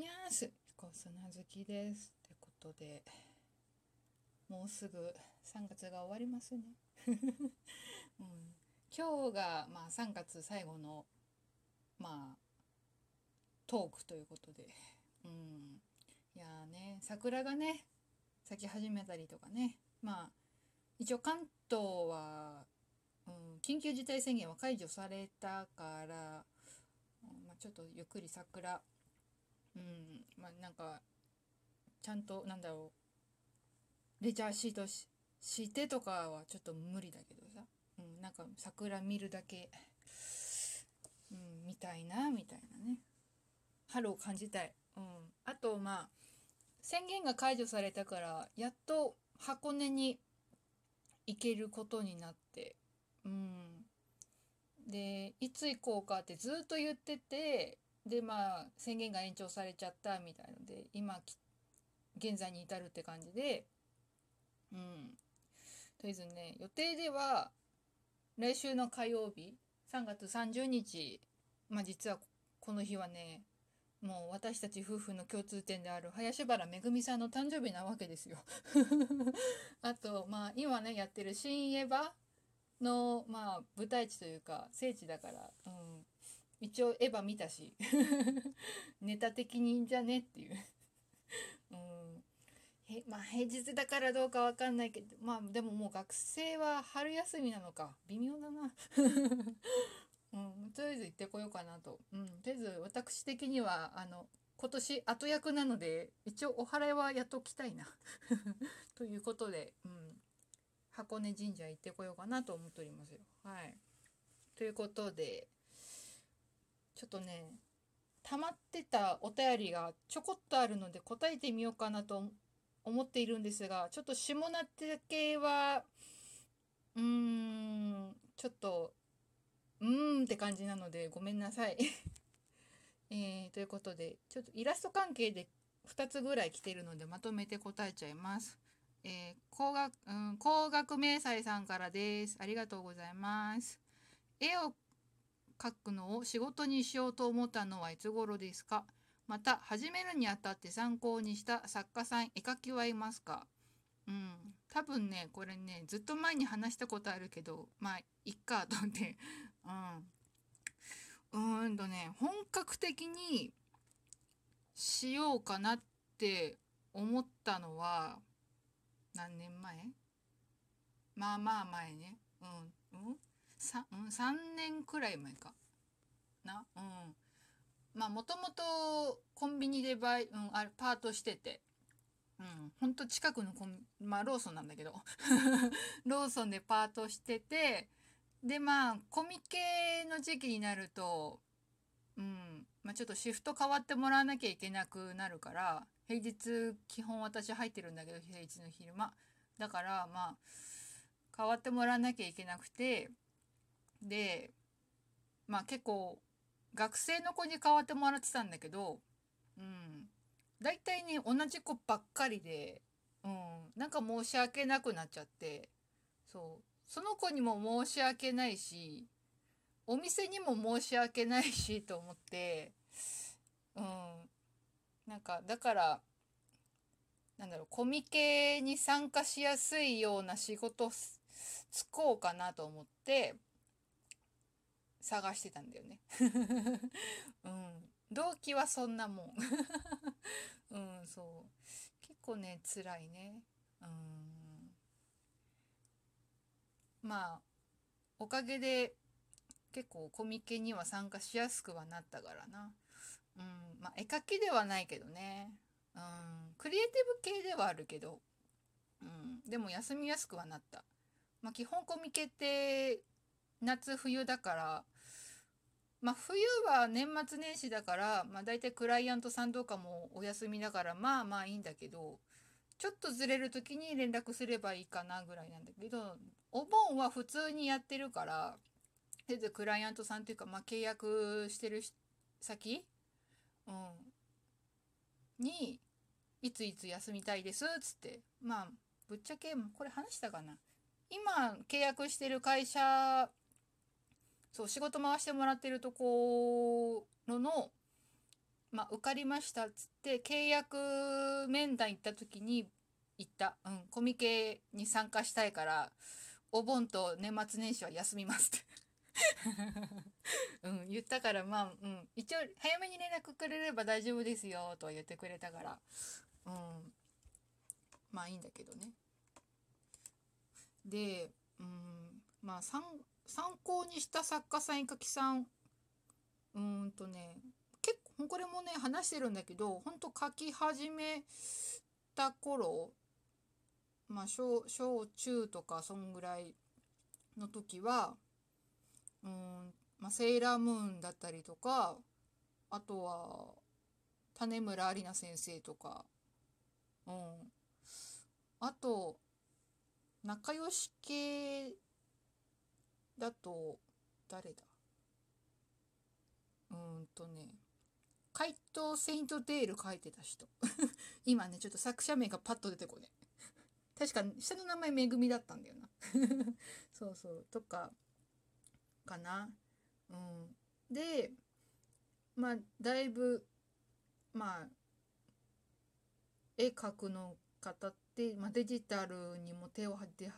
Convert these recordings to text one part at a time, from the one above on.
にゃーす、彦砂好きです。ってことで、もうすぐ3月が終わりますね。うん、今日が、まあ、3月最後の、まあ、トークということで、うん、いやね、桜がね、咲き始めたりとかね、まあ、一応関東は、うん、緊急事態宣言は解除されたから、まあ、ちょっとゆっくり桜うん。まあなんかちゃんとなんだろう。レジャーシートししてとかはちょっと無理だけどさ、うん、なんか桜見るだけ、うん、見たいなみたいなね。春を感じたい、うん、あとまあ宣言が解除されたからやっと箱根に行けることになって。うん。でいつ行こうかってずっと言っててでまあ宣言が延長されちゃったみたいので今現在に至るって感じでうん。とりあえずね予定では来週の火曜日3月30日まあ実はこの日はねもう私たち夫婦の共通点である林原めぐみさんの誕生日なわけですよ。あとまあ今ねやってる「新エヴァ」のまあ舞台地というか聖地だから、うん、一応エヴァ見たし。ネタ的にいいんじゃねっていう、うん、へまあ平日だからどうかわかんないけどまあでももう学生は春休みなのか。微妙だな。うん、とりあえず行ってこようかなと、うん、とりあえず私的にはあの今年後役なので一応お祓いはやっときたいな。ということで、うん、箱根神社行ってこようかなと思っておりますよ。はい。ということで、ちょっとね、溜まってたお便りがちょこっとあるので答えてみようかなと思っているんですが、ちょっと下な手系は、うーん、ちょっと、うーんって感じなのでごめんなさい。えー、ということで、ちょっとイラスト関係で2つぐらい来てるのでまとめて答えちゃいます。えー、工学、うん、工学明細さんからです。ありがとうございます。絵を描くのを仕事にしようと思ったのはいつ頃ですか？また、始めるにあたって参考にした作家さん、絵描きはいますか？うん。多分ね、これね、ずっと前に話したことあるけど、まあ、いっか、と思って。うん。うんとね、本格的にしようかなって思ったのは、何年前？まあまあ前ね。うん。うんさうん、3年くらい前か。な。うん。まあもともとコンビニでバイ、うん、あパートしてて。うん。ほんと近くのコンまあローソンなんだけど。ローソンでパートしてて、でまあコミケの時期になると、うん。まあちょっとシフト変わってもらわなきゃいけなくなるから、平日基本私入ってるんだけど平日の昼間だからまあ変わってもらわなきゃいけなくてでまあ結構学生の子に変わってもらってたんだけどうん。大体ね同じ子ばっかりでうん。なんか申し訳なくなっちゃってそう。その子にも申し訳ないしお店にも申し訳ないしと思ってうん。なんかだからなんだろうコミケに参加しやすいような仕事つこうかなと思って探してたんだよね。うん、動機はそんなもん。うん、そう結構ね辛いね。うん、まあおかげで結構コミケには参加しやすくはなったからな。うん、まあ絵描きではないけどね。うん、クリエイティブ系ではあるけど、うん、でも休みやすくはなった。まあ基本コミケって夏冬だから、まあ冬は年末年始だから、まあ大体クライアントさんとかもお休みだから、まあまあいいんだけど、ちょっとずれる時に連絡すればいいかなぐらいなんだけど、お盆は普通にやってるから、とりあえずクライアントさんっていうか、まあ契約してる先うん、にいついつ休みたいですっつってまあぶっちゃけこれ話したかな。今契約してる会社そう仕事回してもらってるところのまあ、受かりましたっつって契約面談行った時に言った、うん、コミケに参加したいからお盆と年末年始は休みますって。うん、言ったからまあ、うん、一応早めに連絡くれれば大丈夫ですよとは言ってくれたから、うん、まあいいんだけどね。で、うん、まあ参考にした作家さん絵描きさん。うんとね結構これもね話してるんだけどほんと書き始めた頃まあ小小中とかそんぐらいの時はうん、まあ、セーラームーンだったりとかあとは種村有奈先生とかうん。あと仲良し系だと誰だ？うーんとね怪盗セイントデール書いてた人。今ねちょっと作者名がパッと出てこね確か下の名前めぐみだったんだよな。そうそう。とかかな。うん。でまあだいぶまあ絵描くの方って、まあ、デジタルにも手をはで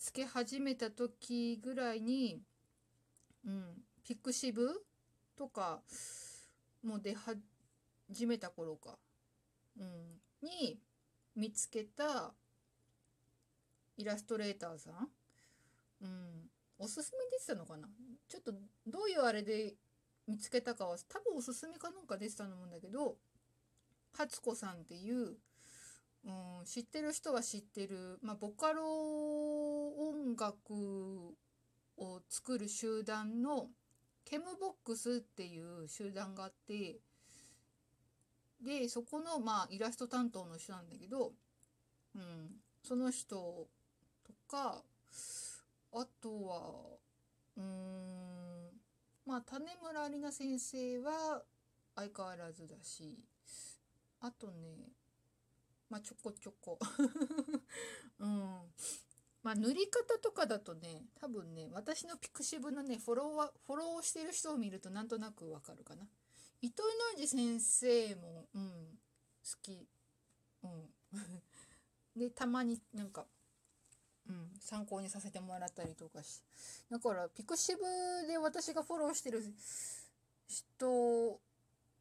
つけ始めた時ぐらいに、うん、ピクシブとかも出始めた頃か、うん、に見つけたイラストレーターさん、うん、おすすめでしたのかな？ちょっとどういうあれで見つけたかは多分おすすめかなんか出てたと思うんだけど初子さんっていう、うん、知ってる人は知ってる、まあ、ボカロ音楽を作る集団のケムボックスっていう集団があってでそこのまあイラスト担当の人なんだけど、うん、その人とかあとはうんまあ種村里奈先生は相変わらずだしあとねまあちょこちょこ。うん。まあ塗り方とかだとね多分ね私のピクシブのねフォロワーフォローしてる人を見るとなんとなくわかるかな。糸井ノイジ先生もうん好き。うん。でたまになんかうん、参考にさせてもらったりとかしだからピクシブで私がフォローしてる人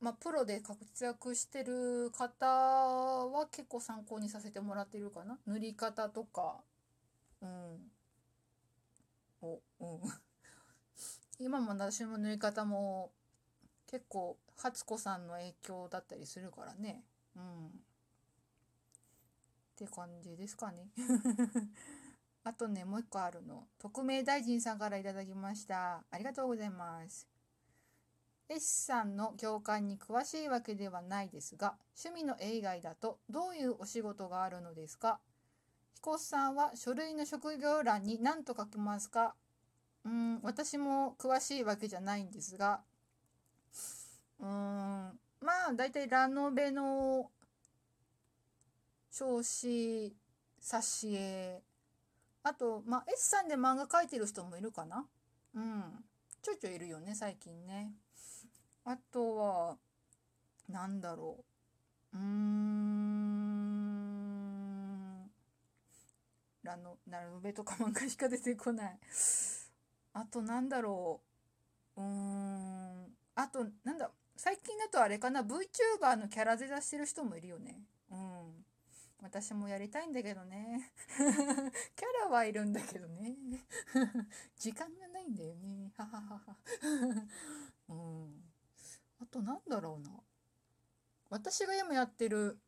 まあプロで活躍してる方は結構参考にさせてもらってるかな。塗り方とか。うんおうん 今も私も塗り方も結構初子さんの影響だったりするからねうんって感じですかね あとね、もう一個あるの。匿名大臣さんからいただきました。ありがとうございます。S さんの業界に詳しいわけではないですが、趣味の絵以外だとどういうお仕事があるのですか？彦さんは書類の職業欄に何と書きますか？うん、私も詳しいわけじゃないんですが、うーん、まあ、だいたいラノベの表紙、挿絵、あと、まあ、S さんで漫画描いてる人もいるかな？うん。ちょいちょいいるよね、最近ね。あとは、なんだろう。うーん。ラノ、ラノベとか漫画しか出てこない。あと、なんだろう。うーん。あと、なんだ、最近だとあれかな、VTuber のキャラデザしてる人もいるよね。うん。私もやりたいんだけどね。キャラはいるんだけどね。時間がないんだよね。ははは。うん。あとなんだろうな。私が今やってる、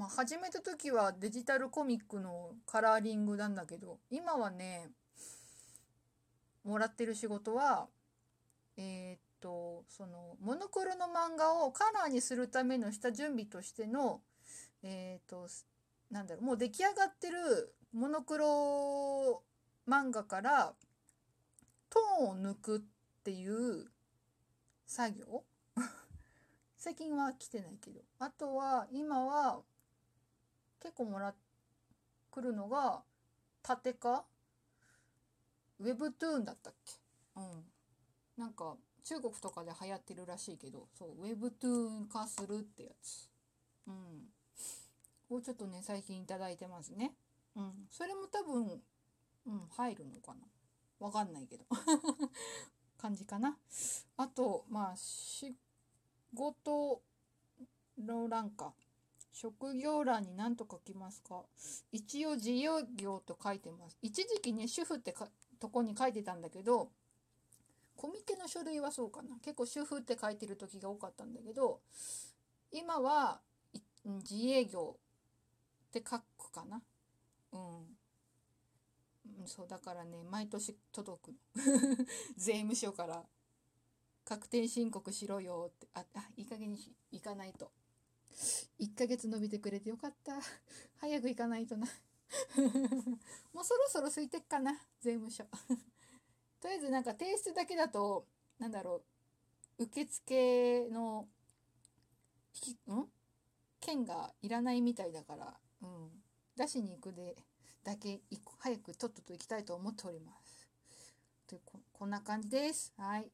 まあ始めた時はデジタルコミックのカラーリングなんだけど、今はね、もらってる仕事は、えーっと、その、モノクロの漫画をカラーにするための下準備としての、えっ、と、なんだろう、もう出来上がってるモノクロ漫画からトーンを抜くっていう作業？最近は来てないけど。あとは、今は結構もらっくるのが縦化ウェブトゥーンだったっけ？うん。なんか中国とかで流行ってるらしいけどそうウェブトゥーン化するってやつ。うん。をちょっとね最近いただいてますね。うん。それも多分うん入るのかな。わかんないけど。感じかな。あとまあ仕事の欄か職業欄に何と書きますか？一応自由業と書いてます。一時期ね主婦ってとこに書いてたんだけどコミケの書類はそうかな。結構主婦って書いてる時が多かったんだけど今は自営業って書くかな。うん。そうだからね毎年届く 税務署から。確定申告しろよって。ああいい加減に行かないと。1ヶ月伸びてくれてよかった 早く行かないとな もうそろそろ空いてっかな税務署 とりあえずなんか提出だけだとなんだろう受付の引きん？券がいらないみたいだから、うん、出しに行くでだけ早くとっとと行きたいと思っております。というこんな感じです。はい。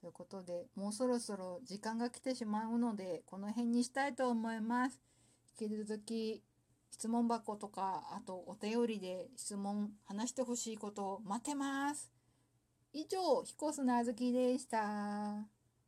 ということで、もうそろそろ時間が来てしまうので、この辺にしたいと思います。引き続き、質問箱とか、あとお便りで質問、話してほしいことを待ってます。以上、彦砂あずきでした。